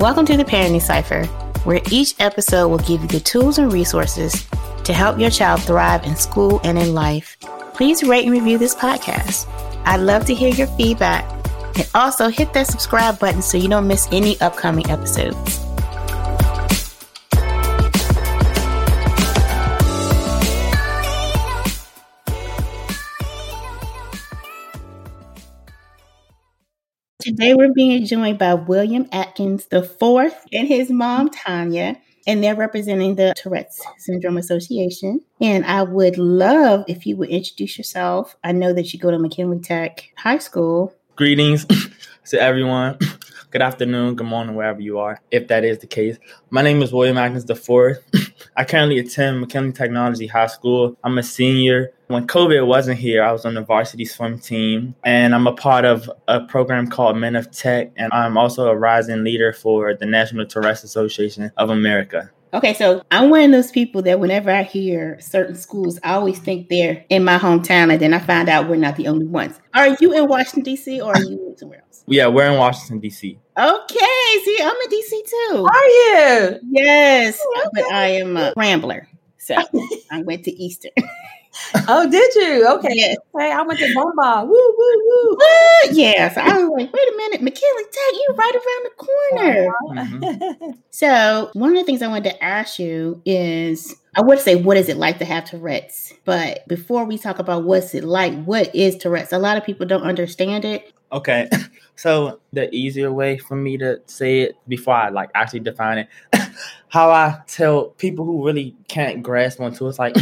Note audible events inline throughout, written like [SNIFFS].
Welcome to the Parenting Cipher, where each episode will give you the tools and resources to help your child thrive in school and in life. Please rate and review this podcast. I'd love to hear your feedback. And also hit that subscribe button so you don't miss any upcoming episodes. Today we're being joined by William Atkins IV and his mom Tanya, and they're representing the Tourette's Syndrome Association. And I would love if you would introduce yourself. I know that you go to McKinley Tech High School. Greetings [LAUGHS] to everyone. Good afternoon, good morning, wherever you are, if that is the case. My name is William Atkins [CLEARS THROAT] IV. I currently attend McKinley Technology High School. I'm a senior. When COVID wasn't here, I was on the varsity swim team, and I'm a part of a program called Men of Tech, and I'm also a rising leader for the National Tourette's Association of America. Okay, so I'm one of those people that whenever I hear certain schools, I always think they're in my hometown, and then I find out we're not the only ones. Are you in Washington D.C. or are you somewhere else? Yeah, we're in Washington D.C. Okay, see, I'm in D.C. too. Are you? Yes, oh, okay. but I am a rambler, so [LAUGHS] I went to Eastern. [LAUGHS] oh, did you? Okay. Yes. Hey, I went to Bomba. Woo, woo, woo. What? Yeah. So I was like, wait a minute, McKinley Tech, you right around the corner. Mm-hmm. [LAUGHS] so one of the things I wanted to ask you is I would say, what is it like to have Tourette's? But before we talk about what's it like, what is Tourette's? A lot of people don't understand it. Okay. [LAUGHS] So the easier way for me to say it before I like actually define it, [LAUGHS] how I tell people who really can't grasp onto it's like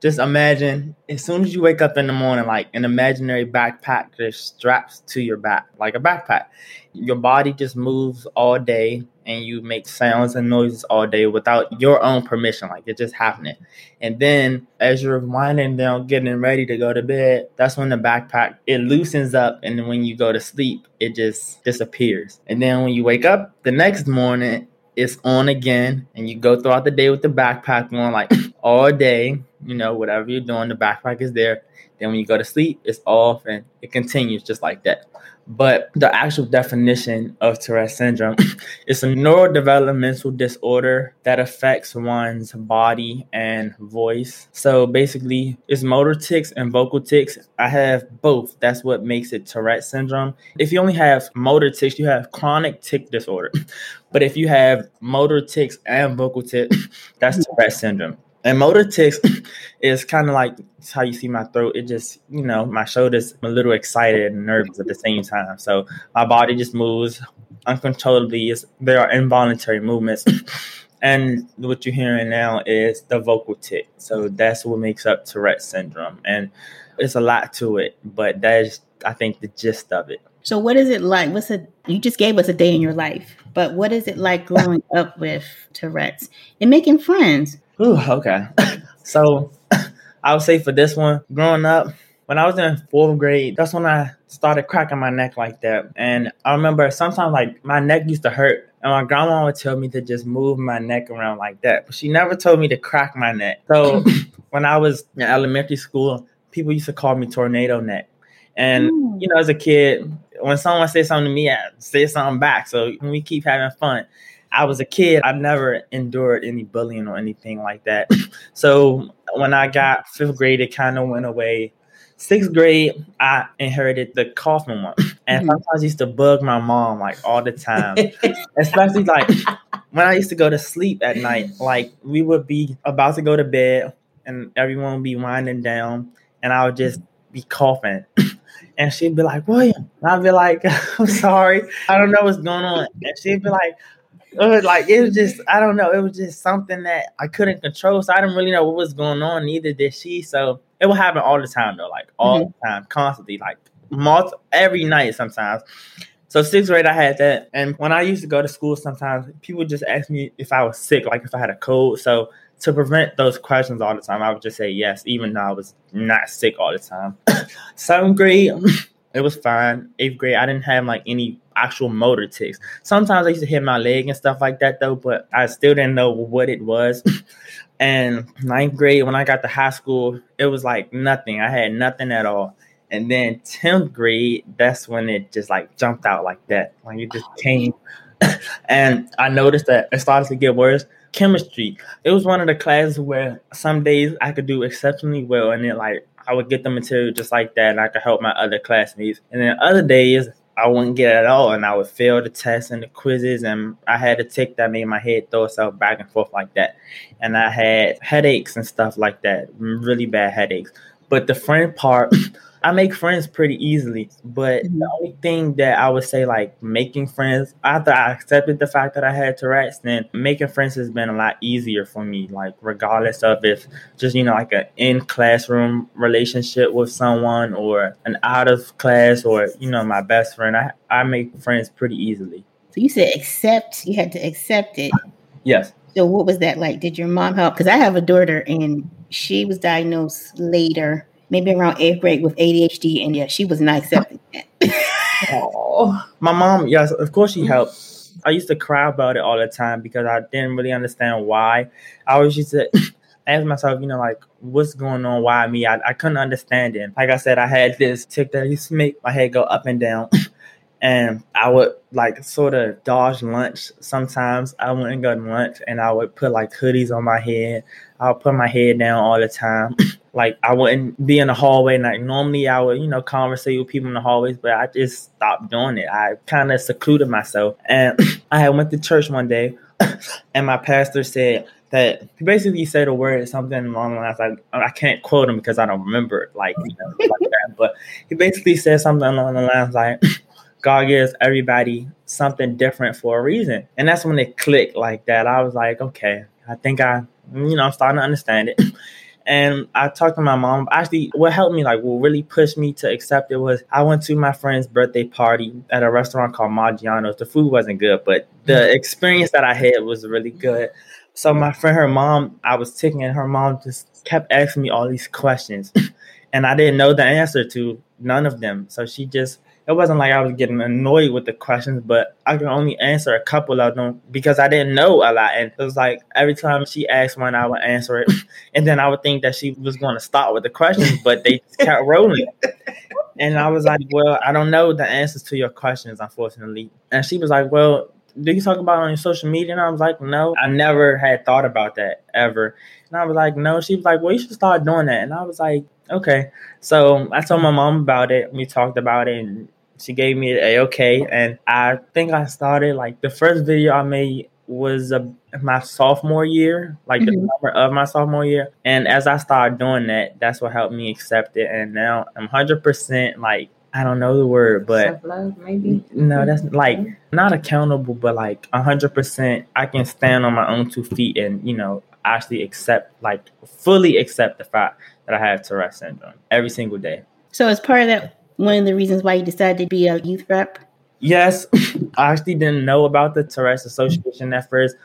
just imagine as soon as you wake up in the morning, like an imaginary backpack just straps to your back, like a backpack. Your body just moves all day and you make sounds and noises all day without your own permission. Like it's just happening. And then as you're winding down, getting ready to go to bed, that's when the backpack it loosens up and when you go to sleep, it just disappears. And then when you wake up the next morning, it's on again and you go throughout the day with the backpack on like [CLEARS THROAT] all day you know whatever you're doing the backpack is there then when you go to sleep it's off and it continues just like that but the actual definition of Tourette syndrome [CLEARS THROAT] is a neurodevelopmental disorder that affects one's body and voice. So basically, it's motor tics and vocal tics. I have both. That's what makes it Tourette syndrome. If you only have motor tics, you have chronic tic disorder. [CLEARS THROAT] But if you have motor tics and vocal tics, [CLEARS THROAT] that's Tourette syndrome. And motor tics [LAUGHS] is kind of like how you see my throat. It just, you know, my shoulders I'm a little excited and nervous at the same time. So my body just moves uncontrollably. It's, there are involuntary movements. [SNIFFS] and what you're hearing now is the vocal tic. So that's what makes up Tourette syndrome. And it's a lot to it, but that is, I think, the gist of it. So what is it like? What's it? You just gave us a day in your life, but what is it like [LAUGHS] growing up with Tourette's and making friends? Ooh, okay. [LAUGHS] so [COUGHS] I would say for this one, growing up, when I was in fourth grade, that's when I started cracking my neck like that. And I remember sometimes like my neck used to hurt. And my grandma would tell me to just move my neck around like that. But she never told me to crack my neck. So [COUGHS] when I was in elementary school, people used to call me tornado neck. And mm. you know, as a kid, when someone says something to me, I say something back. So we keep having fun. I was a kid, I never endured any bullying or anything like that. [CLEARS THROAT] so when I got fifth grade, it kind of went away. Sixth grade, I inherited the coughing one. And mm-hmm. sometimes I used to bug my mom like all the time. Especially like when I used to go to sleep at night, like we would be about to go to bed and everyone would be winding down and I would just be coughing. [CLEARS THROAT] and she'd be like, William. And I'd be like, [LAUGHS] I'm sorry. I don't know what's going on. And she'd be like, it like it was just I don't know. It was just something that I couldn't control. So I didn't really know what was going on. Neither did she. So it would happen all the time though, like all mm-hmm. the time, constantly, like month every night sometimes. So sixth grade, I had that, and when I used to go to school, sometimes people just ask me if I was sick, like if I had a cold. So to prevent those questions all the time, I would just say yes, even though I was not sick all the time. [COUGHS] Seventh grade, it was fine. Eighth grade, I didn't have like any actual motor tics. Sometimes I used to hit my leg and stuff like that though, but I still didn't know what it was. [LAUGHS] and ninth grade, when I got to high school, it was like nothing. I had nothing at all. And then 10th grade, that's when it just like jumped out like that. Like it just came [LAUGHS] and I noticed that it started to get worse. Chemistry. It was one of the classes where some days I could do exceptionally well, and then like I would get the material just like that, and I could help my other classmates. And then other days I wouldn't get it at all, and I would fail the tests and the quizzes, and I had a tic that made my head throw itself back and forth like that, and I had headaches and stuff like that, really bad headaches. But the friend part. I make friends pretty easily, but mm-hmm. the only thing that I would say, like making friends, after I accepted the fact that I had Tourette's, then making friends has been a lot easier for me. Like regardless of if just you know like an in classroom relationship with someone or an out of class or you know my best friend, I I make friends pretty easily. So you said accept. You had to accept it. Yes. So what was that like? Did your mom help? Because I have a daughter and she was diagnosed later maybe around eighth grade with ADHD, and yeah, she was not accepting [LAUGHS] that. oh, my mom, yes, of course she helped. I used to cry about it all the time because I didn't really understand why. I always used to uh, [COUGHS] ask myself, you know, like, what's going on? Why me? I, I couldn't understand it. Like I said, I had this tic that used to make my head go up and down. [COUGHS] and I would like sort of dodge lunch sometimes. I wouldn't go to lunch and I would put like hoodies on my head. I would put my head down all the time. [CLEARS THROAT] like I wouldn't be in the hallway. Like normally I would, you know, conversate with people in the hallways, but I just stopped doing it. I kind of secluded myself. And [CLEARS THROAT] I went to church one day [CLEARS THROAT] and my pastor said, that he basically said a word something along the lines like I can't quote him because I don't remember it like, you know, like that. [LAUGHS] But he basically said something along the lines like God gives everybody something different for a reason. And that's when it clicked like that. I was like, okay, I think I, you know, I'm starting to understand it. [CLEARS THROAT] And I talked to my mom. Actually, what helped me, like, what really pushed me to accept it was I went to my friend's birthday party at a restaurant called Maggiano's. The food wasn't good, but the [LAUGHS] experience that I had was really good. So my friend, her mom, I was ticking, and her mom just kept asking me all these questions, [CLEARS THROAT] and I didn't know the answer to none of them. So she just it wasn't like I was getting annoyed with the questions, but I could only answer a couple of them because I didn't know a lot. And it was like every time she asked one, I would answer it. [LAUGHS] And then I would think that she was going to start with the questions, but they kept rolling. [LAUGHS] And I was like, well, I don't know the answers to your questions, unfortunately. And she was like, well, do you talk about on your social media? And I was like, no, I never had thought about that ever. And I was like, no. She was like, well, you should start doing that. And I was like, okay. So I told my mom about it. We talked about it, and she gave me a okay, and I think I started like the first video I made was a, my sophomore year, like mm-hmm. the summer of my sophomore year. And as I started doing that, that's what helped me accept it. And now I'm hundred percent like I don't know the word, but maybe no, that's like not accountable, but like hundred percent. I can stand on my own two feet and you know actually accept, like fully accept the fact that I have Tourette syndrome every single day. So as part of that one of the reasons why you decided to be a youth rep? Yes, [LAUGHS] I actually didn't know about the Tourette's Association at first.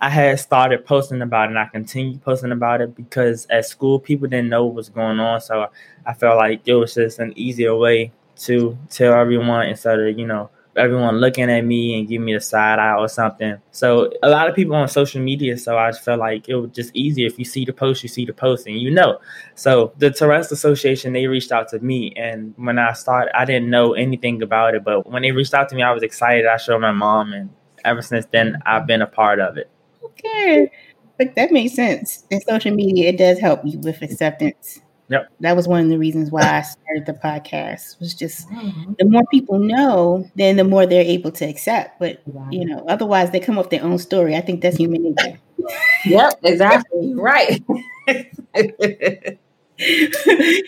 I had started posting about it and I continued posting about it because at school people didn't know what was going on. So I felt like it was just an easier way to tell everyone instead of, you know, everyone looking at me and giving me the side eye or something. So a lot of people on social media, so I just felt like it was just easier if you see the post, you see the post and you know. So the Tourette's Association, they reached out to me and when I started, I didn't know anything about it, but when they reached out to me, I was excited. I showed my mom and ever since then I've been a part of it. Okay. But that makes sense. In social media, it does help you with acceptance. Yep. That was one of the reasons why I started the podcast. Was just mm-hmm. the more people know, then the more they're able to accept. But you know, otherwise they come up with their own story. I think that's human nature. [LAUGHS] yep, exactly. right. [LAUGHS]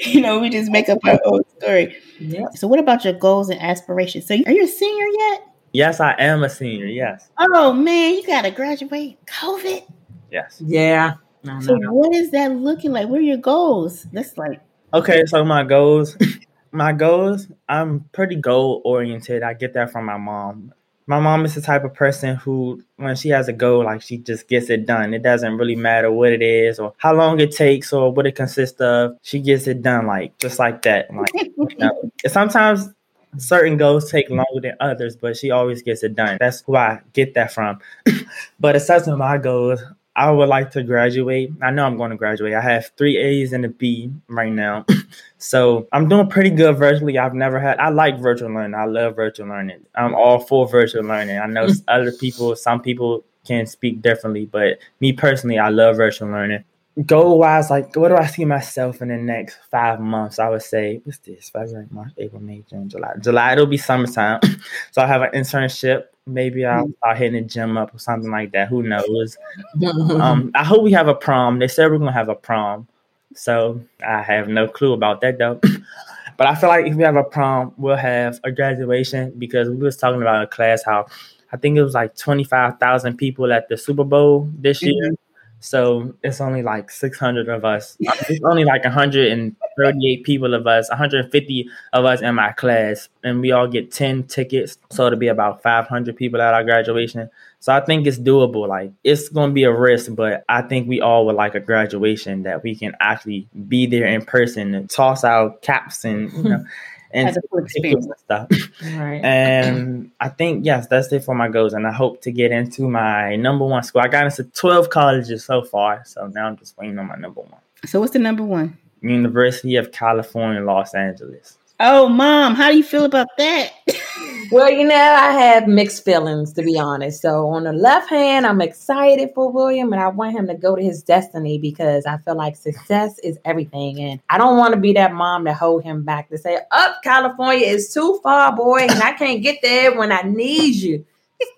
you know, we just make up our own story. Yep. So what about your goals and aspirations? So are you a senior yet? Yes, I am a senior, yes. Oh man, you gotta graduate COVID. Yes. Yeah. So what is that looking like? What are your goals? That's like okay. So my goals, [LAUGHS] my goals. I'm pretty goal oriented. I get that from my mom. My mom is the type of person who, when she has a goal, like she just gets it done. It doesn't really matter what it is or how long it takes or what it consists of. She gets it done, like just like that. Like you know, [LAUGHS] sometimes certain goals take longer than others, but she always gets it done. That's who I get that from. [LAUGHS] but aside from my goals, I would like to graduate. I know I'm going to graduate. I have three A's and a B right now. [CLEARS THROAT] so I'm doing pretty good virtually. I've never had, I like virtual learning. I love virtual learning. I'm all for virtual learning. I know [LAUGHS] other people, some people can speak differently, but me personally, I love virtual learning goal wise, like what do I see myself in the next five months? I would say what's this? February, March, April, May, June, July. July it'll be summertime. [LAUGHS] so I'll have an internship. Maybe I'll mm. start hitting the gym up or something like that. Who knows? [LAUGHS] um, I hope we have a prom. They said we're gonna have a prom. So I have no clue about that though. [LAUGHS] but I feel like if we have a prom, we'll have a graduation because we was talking about a class how I think it was like twenty five thousand people at the Super Bowl this mm-hmm. So it's only like 600 of us. it's only like 138 people of us, 150 of us in my class, and we all get 10 tickets. So it'll be about 500 people at our graduation. So I think it's doable. Like it's going to be a risk, but I think we all would like a graduation that we can actually be there in person and toss out caps and you know [LAUGHS] and As a cool experience stuff. [LAUGHS] Right. And I think yes, that's it for my goals. And I hope to get into my number one school. I got into twelve colleges so far, so now I'm just waiting on my number one. So what's the number one? University of California, Los Angeles. Oh, mom, how do you feel about that? [LAUGHS] well, you know, I have mixed feelings to be honest. So, on the left hand, I'm excited for William and I want him to go to his destiny because I feel like success is everything. And I don't want to be that mom to hold him back to say, Up, oh, California is too far, boy, and I can't get there when I need you.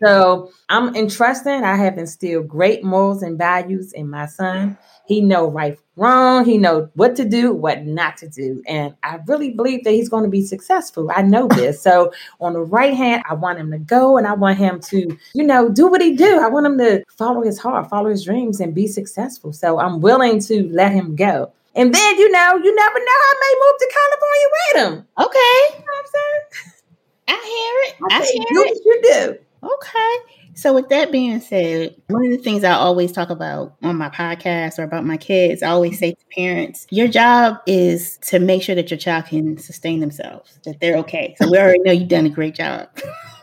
So, I'm entrusting. I have instilled great morals and values in my son. He know right wrong. He know what to do, what not to do. And I really believe that he's going to be successful. I know this. So on the right hand, I want him to go and I want him to, you know, do what he do. I want him to follow his heart, follow his dreams and be successful. So I'm willing to let him go. And then, you know, you never know, I may move to California with him. Okay. You know I'm saying? I hear it. I, I hear do it. what you do. Okay. So, with that being said, one of the things I always talk about on my podcast or about my kids, I always say to parents, your job is to make sure that your child can sustain themselves, that they're okay. So, we already know you've done a great job. [LAUGHS]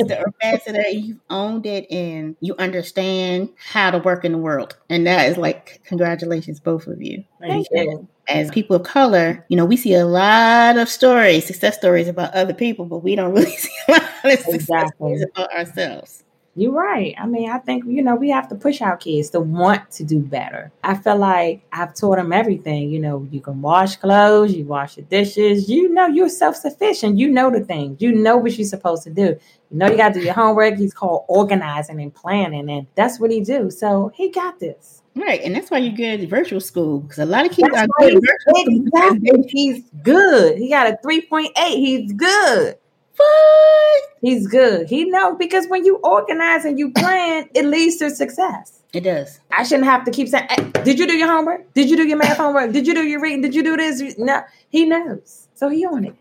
Mr. Ambassador, you've owned it and you understand how to work in the world. And that is like, congratulations, both of you. Thank you as people of color, you know, we see a lot of stories, success stories about other people, but we don't really [LAUGHS] see a lot of success exactly. stories about ourselves. You're right. I mean, I think, you know, we have to push our kids to want to do better. I feel like I've taught them everything. You know, you can wash clothes, you wash the dishes, you know, you're self sufficient. You know the things, you know what you're supposed to do. You know, you got to do your homework. He's called organizing and planning, and that's what he do. So he got this. Right, and that's why you're good at virtual school because a lot of kids that's are good virtual exactly. He's good. He got a three point eight. He's good. What? He's good. He knows because when you organize and you plan, it leads to success. It does. I shouldn't have to keep saying, hey, "Did you do your homework? Did you do your math homework? Did you do your reading? Did you do this?" No, he knows, so he on it.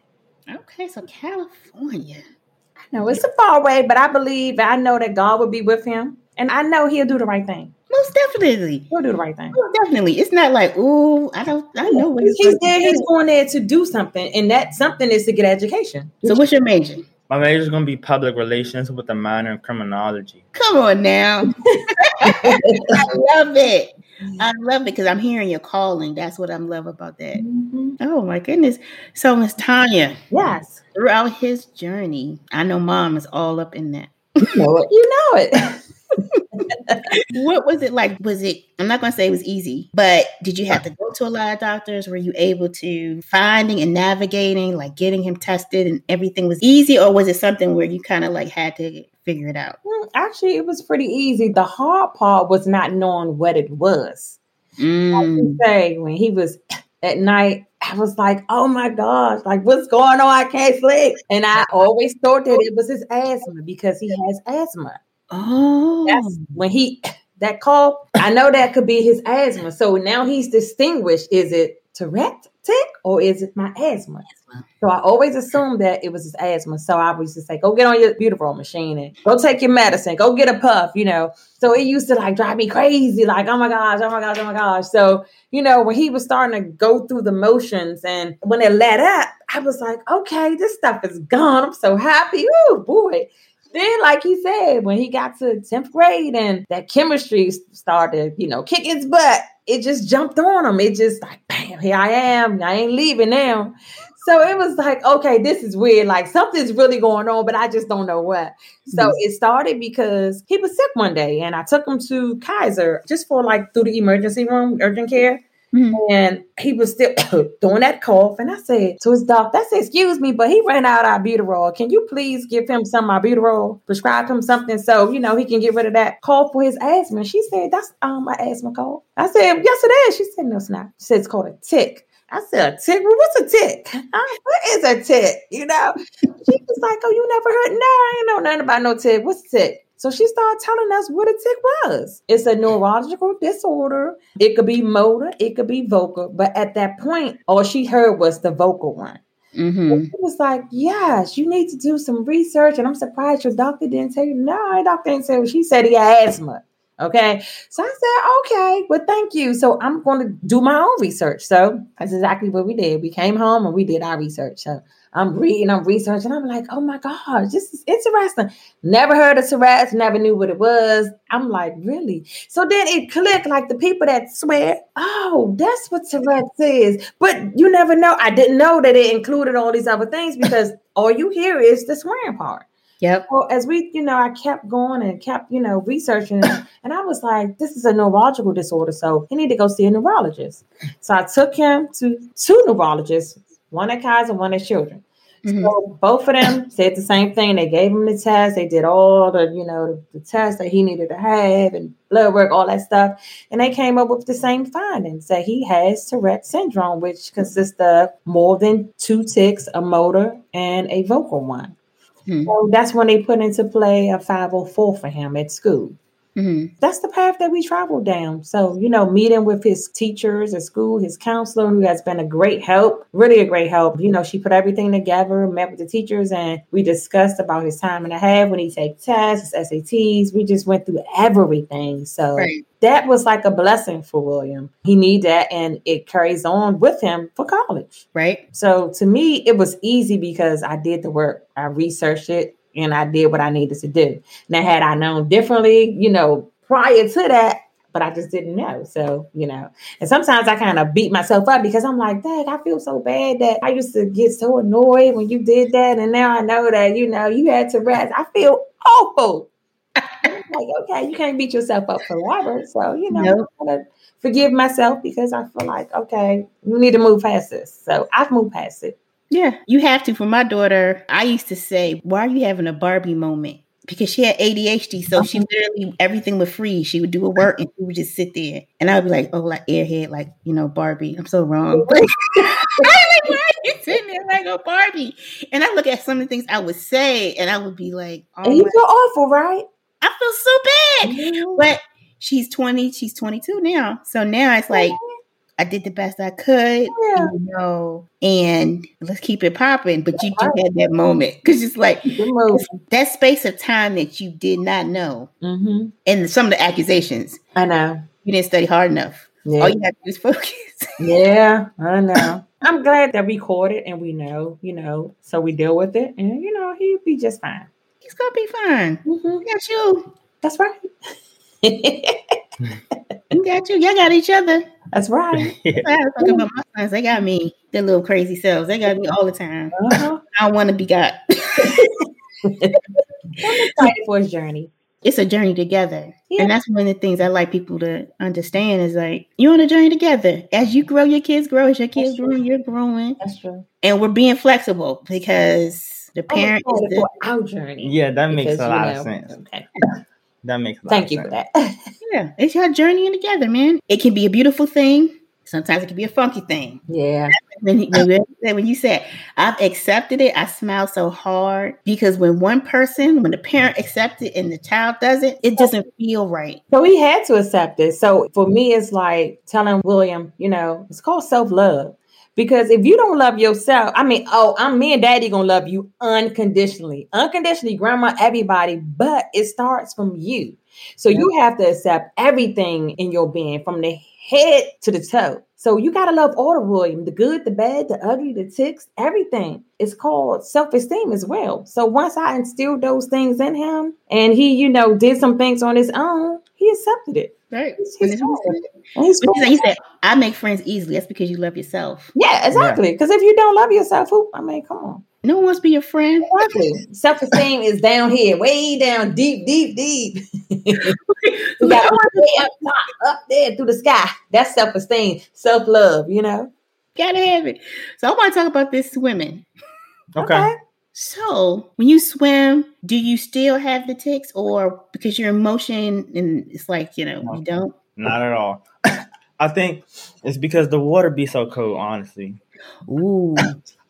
Okay, so California. I know it's a far way, but I believe I know that God will be with him, and I know He'll do the right thing. Most definitely. He'll do the right thing. Most definitely. It's not like, ooh, I don't I know what he's, he's there, he's going there to do something. And that something is to get education. So what's your major? My major is gonna be public relations with a minor in criminology. Come on now. [LAUGHS] I love it. I love it because I'm hearing your calling. That's what I love about that. Mm-hmm. Oh my goodness. So Miss Tanya. Yes. Throughout his journey, I know mom is all up in that. You know it. You know it. [LAUGHS] what was it like? Was it, I'm not going to say it was easy, but did you have to go to a lot of doctors? Were you able to finding and navigating, like getting him tested and everything was easy? Or was it something where you kind of like had to figure it out? Mm, actually, it was pretty easy. The hard part was not knowing what it was. Mm. Say when he was at night, I was like, oh my gosh, like what's going on? I can't sleep. And I always thought that it was his asthma because he has asthma. Oh, that's when he [COUGHS] that call. I know that could be his asthma. So now he's distinguished. Is it Tourette tic or is it my asthma? So I always assumed that it was his asthma. So I was just say, go get on your beautiful machine and go take your medicine. Go get a puff. You know. So it used to like drive me crazy. Like oh my gosh, oh my gosh, oh my gosh. So you know when he was starting to go through the motions and when it let up, I was like, okay, this stuff is gone. I'm so happy. Oh boy. Then, like he said, when he got to 10th grade and that chemistry started, you know, kicking his butt, it just jumped on him. It just like, bam, here I am. I ain't leaving now. So it was like, okay, this is weird. Like something's really going on, but I just don't know what. So mm-hmm. it started because he was sick one day and I took him to Kaiser just for like through the emergency room, urgent care. Mm-hmm. And he was still [COUGHS] doing that cough. And I said to his doctor, I said, excuse me, but he ran out of albuterol. Can you please give him some albuterol, prescribe him something so, you know, he can get rid of that cough for his asthma? She said, that's um, my asthma cough. I said, yes, it is. She said, no, it's not. She said, it's called a tic. I said, a tic? What's a tic? [LAUGHS] what is a tic? You know? She was like, oh, you never heard? No, I ain't know nothing about no tic. What's a tic? So she started telling us what a tic was. It's a neurological disorder. It could be motor, it could be vocal. But at that point, all she heard was the vocal one. Mm-hmm. It was like, yes, you need to do some research. And I'm surprised your doctor didn't tell you. No, my doctor didn't say. She said he had asthma. Okay. So I said, okay, well, thank you. So I'm going to do my own research. So that's exactly what we did. We came home and we did our research. So I'm reading, I'm researching. I'm like, oh my gosh, this is interesting. Never heard of Tourette's, never knew what it was. I'm like, really? So then it clicked like the people that swear, oh, that's what Tourette's is. But you never know. I didn't know that it included all these other things because [LAUGHS] all you hear is the swearing part. Yep. Well, as we, you know, I kept going and kept, you know, researching, [COUGHS] and I was like, this is a neurological disorder, so he need to go see a neurologist. So I took him to two neurologists, one at Kaiser, and one at Children. Mm-hmm. So both of them said the same thing. They gave him the test. They did all the, you know, the, the tests that he needed to have and blood work, all that stuff. And they came up with the same findings that he has Tourette syndrome, which consists of more than two tics, a motor, and a vocal one. Mm-hmm. So that's when they put into play a 504 for him at school. Mm-hmm. That's the path that we traveled down. So, you know, meeting with his teachers at school, his counselor, who has been a great help, really a great help. You know, she put everything together, met with the teachers, and we discussed about his time and a half when he take tests, SATs. We just went through everything. So right that was like a blessing for William. He needed that and it carries on with him for college. Right. So to me, it was easy because I did the work. I researched it and I did what I needed to do. Now, had I known differently, you know, prior to that, but I just didn't know. So, you know, and sometimes I kind of beat myself up because I'm like, dang, I feel so bad that I used to get so annoyed when you did that. And now I know that, you know, you had to rest. I feel awful like, okay, you can't beat yourself up forever. So, you know, nope. I'm gonna forgive myself because I feel like, okay, we need to move past this. So I've moved past it. Yeah, you have to. For my daughter, I used to say, Why are you having a Barbie moment? Because she had ADHD, so she uh-huh. literally everything was free. She would do a work and she would just sit there, and I would be like, "Oh, like airhead, like you know, Barbie." I'm so wrong. [LAUGHS] [LAUGHS] I like, why are you sitting there like a Barbie? And I look at some of the things I would say, and I would be like, "Oh, and you feel awful, right?" I feel so bad. Mm-hmm. But she's 20, she's 22 now. So now it's like I did the best I could, yeah. you know, and let's keep it popping. But you do have that moment because it's like that space of time that you did not know, mm-hmm. and some of the accusations. I know you didn't study hard enough. Yeah. All you have to do is focus. [LAUGHS] yeah, I know. I'm glad that we caught it and we know, you know, so we deal with it, and you know, he'll be just fine. He's gonna be fine. Mm-hmm. got you. That's right. [LAUGHS] you got you. Y'all got each other. That's right. [LAUGHS] I talk about my sons. They got me. Their little crazy selves. They got me all the time. Uh-huh. [LAUGHS] I want to be got. [LAUGHS] I'm excited for his journey. It's a journey together. Yeah. And that's one of the things I like people to understand is like you're on a journey together. As you grow, your kids grow. As your kids grow, you're growing. That's true. And we're being flexible because the parent is the, our journey. Yeah, that makes a lot know, of sense. Okay. That makes Thank you sense. for that. Yeah, it's your journey in together, man. It can be a beautiful thing. Sometimes it can be a funky thing. Yeah. When, when you said, I've accepted it, I smile so hard because when one person, when the parent accepts it and the child doesn't, it doesn't feel right. So he had to accept it. So for me, it's like telling William, you know, it's called self love Because if you don't love yourself, I mean, oh, I'm me and daddy gonna love you unconditionally. Unconditionally, grandma, everybody, but it starts from you. So you have to accept everything in your being from the head to the toe. So you gotta love all of William, the good, the bad, the ugly, the tics, everything. It's called self-esteem as well. So once I instilled those things in him and he, you know, did some things on his own, he accepted it. Right. He said, I make friends easily. That's because you love yourself. Yeah, exactly. Because yeah. if you don't love yourself, who I mean, come on. No one wants to be your friend. Exactly. Self esteem is down here, way down, deep, deep, deep. [LAUGHS] you got [LAUGHS] way up top, up there through the sky. That's self esteem, self love. You know, gotta have it. So I want to talk about this swimming. Okay. okay. So when you swim, do you still have the tics, or because you're in motion and it's like you know no, you don't? Not at all. [COUGHS] I think it's because the water be so cold. Honestly. Ooh. [COUGHS]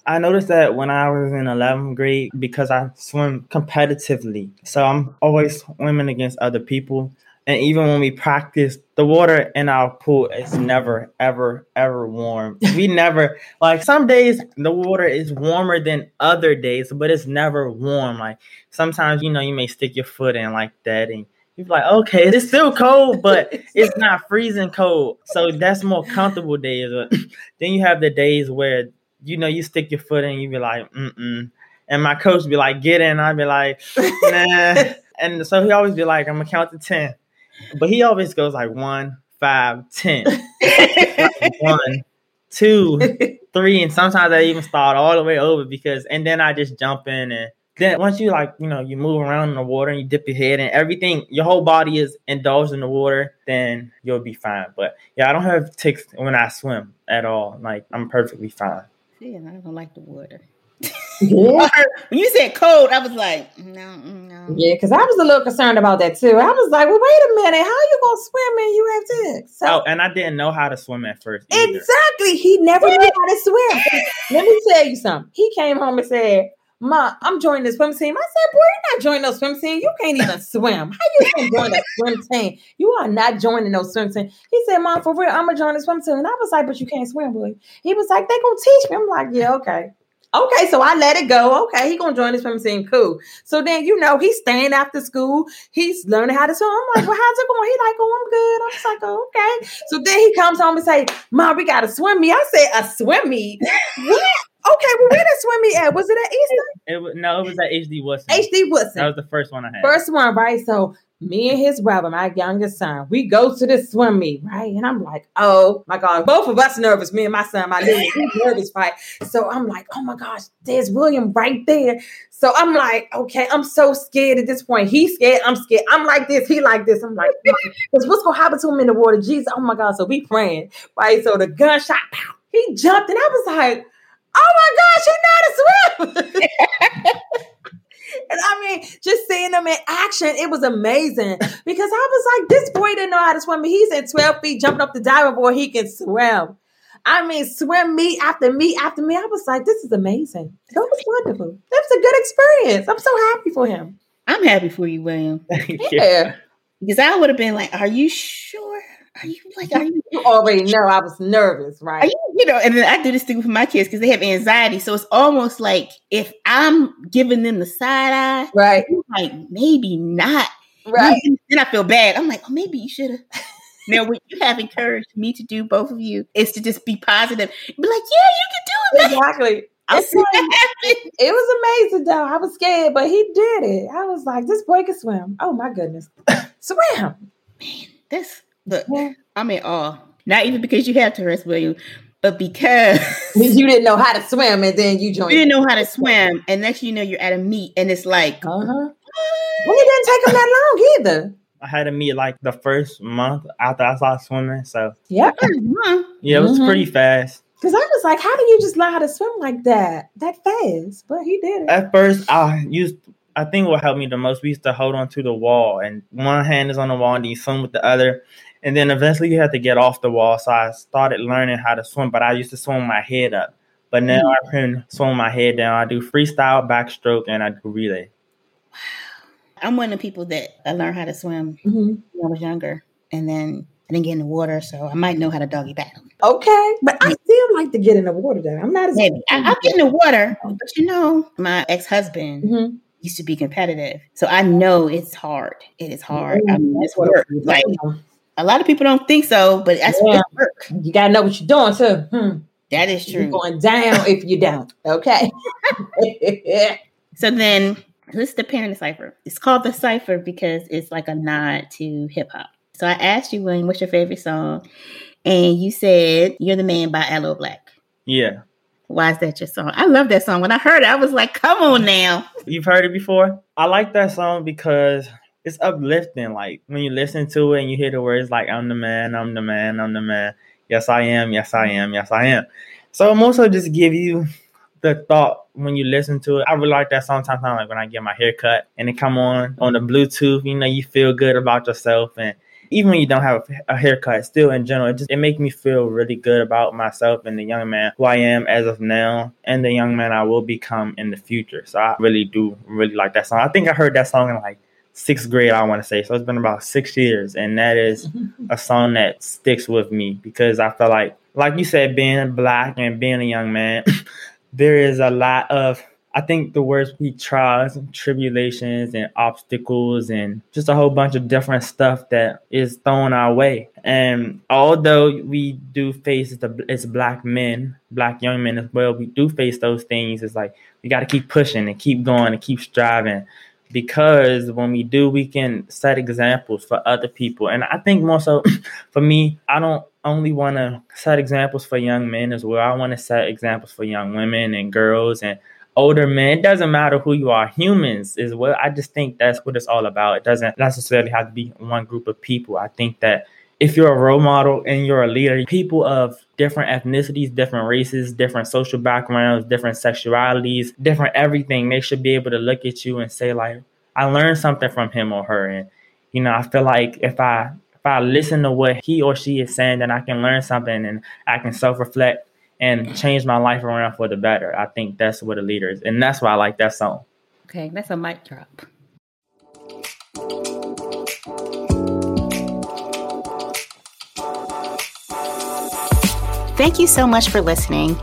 I noticed that when I was in 11th grade because I swim competitively. So I'm always swimming against other people. And even when we practice, the water in our pool is never, ever, ever warm. [LAUGHS] We never, like some days, the water is warmer than other days, but it's never warm. Like sometimes, you know, you may stick your foot in like that and you're like, okay, it's still cold, but [LAUGHS] it's not freezing cold. So that's more comfortable days. But then you have the days where you know, you stick your foot in, you be like, mm-mm. And my coach be like, get in. I'd be like, [LAUGHS] nah. and so he always be like, I'm gonna count to 10. But he always goes like one, five, ten. [LAUGHS] one, two, three, and sometimes I even start all the way over because and then I just jump in and then once you like, you know, you move around in the water and you dip your head and everything, your whole body is indulged in the water, then you'll be fine. But yeah, I don't have tics when I swim at all. Like I'm perfectly fine. Yeah, I don't like the water. Yeah. [LAUGHS] when you said cold, I was like, no, no. Yeah, because I was a little concerned about that too. I was like, well, wait a minute, how are you gonna swim and you have tics? So, oh, and I didn't know how to swim at first. Either. Exactly. He never knew how to swim. Let me tell you something. He came home and said, Ma, I'm joining the swim team. I said, boy, you're not joining no swim team. You can't even swim. How you can join a swim team? You are not joining no swim team. He said, Mom, for real, I'm gonna join the swim team. And I was like, but you can't swim, boy. He was like, they gonna teach me. I'm like, yeah, okay. Okay, so I let it go. Okay, he gonna join the swim team. Cool. So then you know he's staying after school. He's learning how to swim. I'm like, well, how's it going? He like, oh, I'm good. I'm just like, oh, okay. So then he comes home and say, Mom, we gotta swim me. I said, a swim me. what? Okay, well, where did swim me at? Was it at Eastern? It was, no, it was at HD Woodson. HD Woodson. That was the first one I had. First one, right? So me and his brother, my youngest son, we go to the swim meet, right? And I'm like, oh my God, both of us nervous. Me and my son, my little [LAUGHS] nervous, right? So I'm like, oh my gosh, there's William right there. So I'm like, okay, I'm so scared at this point. He's scared, I'm scared. I'm like this, he like this. I'm like, because what's gonna happen to him in the water? Jesus, oh my God. So we praying, right? So the gunshot, pow, he jumped, and I was like, oh my gosh, he know how to swim. and I mean, just seeing him in action, it was amazing because I was like, this boy didn't know how to swim. but He's in 12 feet jumping up the diving board. He can swim. I mean, swim meet after meet after me. I was like, this is amazing. That was wonderful. That was a good experience. I'm so happy for him. I'm happy for you, William. [LAUGHS] yeah. Because I would have been like, are you sure? Are you like, are you? You already know I was nervous, right? You, you, know, and then I do this thing with my kids because they have anxiety. So it's almost like if I'm giving them the side eye, right? like maybe not, right? Then I feel bad. I'm like, oh, maybe you should have. [LAUGHS] now, what you have encouraged me to do, both of you, is to just be positive. Be like, yeah, you can do it. Exactly. it was amazing though. I was scared, but he did it. I was like, this boy can swim. Oh my goodness. [COUGHS] swim. Man, this Look, yeah. I'm in awe. Not even because you have Tourette's, William, but because [LAUGHS] you didn't know how to swim and then you joined. You didn't know how to swim, and next you know you're at a meet, and it's like, uh huh. Well, it didn't take him that long either. I had to meet like the first month after I started swimming, so yeah, yeah, it was mm-hmm. pretty fast. Because I was like, how do you just learn how to swim like that, that fast? But he did it. At first, I used I think what helped me the most, we used to hold on to the wall, and one hand is on the wall, and you swim with the other. And then eventually you have to get off the wall. So I started learning how to swim, but I used to swim my head up. But now mm-hmm. I can swim my head down. I do freestyle, backstroke, and I do relay. Wow. I'm one of the people that I learned how to swim mm-hmm. when I was younger. And then I didn't get in the water, so I might know how to doggy paddle. Okay, but I still like to get in the water. Though I'm not as Maybe I, I'll get in the water, but you know, my ex husband Mhm. used to be competitive, so I know it's hard. It is hard. I mean, it's That's what work. it is. Like a lot of people don't think so, but that's Yeah. it's work. you gotta know what you're doing too. Hmm. That is You're true. going down if you don't. Okay. [LAUGHS] So then, this is the parenting cipher. It's called the cipher because it's like a nod to hip hop. So I asked you, William, what's your favorite song? And you said "You're the Man" by Aloe Blacc. Yeah. Why is that your song? I love that song. When I heard it, I was like, "Come on now!" You've heard it before? I like that song because it's uplifting. Like when you listen to it and you hear the words like I'm the man, I'm the man, I'm the man. Yes, I am, yes, I am, yes, I am. So I'm also just give you the thought when you listen to it. I really like that sometimes like when I get my hair cut and it come on on the Bluetooth, you know, you feel good about yourself and even when you don't have a haircut, still in general, it just it makes me feel really good about myself and the young man who I am as of now, and the young man I will become in the future. So I really do really like that song. I think I heard that song in like sixth grade. I want to say so. It's been about six years, and that is [LAUGHS] a song that sticks with me because I feel like, like you said, being black and being a young man, [LAUGHS] there is a lot of I think the words we trials and tribulations and obstacles and just a whole bunch of different stuff that is thrown our way. And although we do face the as black men, black young men as well, we do face those things. It's like we got to keep pushing and keep going and keep striving because when we do, we can set examples for other people. And I think more so [CLEARS THROAT] for me, I don't only want to set examples for young men as well. I want to set examples for young women and girls and older men. It doesn't matter who you are, humans is what I just think that's what it's all about. It doesn't necessarily have to be one group of people. I think that if you're a role model and you're a leader, people of different ethnicities, different races, different social backgrounds, different sexualities, different everything, they should be able to look at you and say, like, I learned something from him or her. And, you know, I feel like if I if I listen to what he or she is saying, then I can learn something and I can self-reflect and change my life around for the better. I think that's what a leader is. And that's why I like that song. Okay, that's a mic drop. Thank you so much for listening.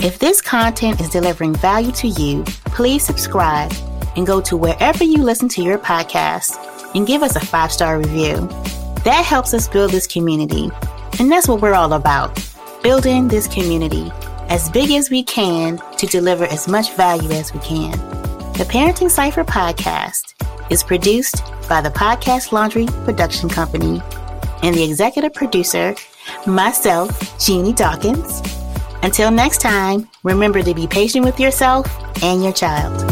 If this content is delivering value to you, please subscribe and go to wherever you listen to your podcast and give us a five star review. That helps us build this community. And that's what we're all about building this community as big as we can to deliver as much value as we can. The Parenting Cipher podcast is produced by the Podcast Laundry Production Company and the executive producer, myself, Genie Dawkins. Until next time, remember to be patient with yourself and your child.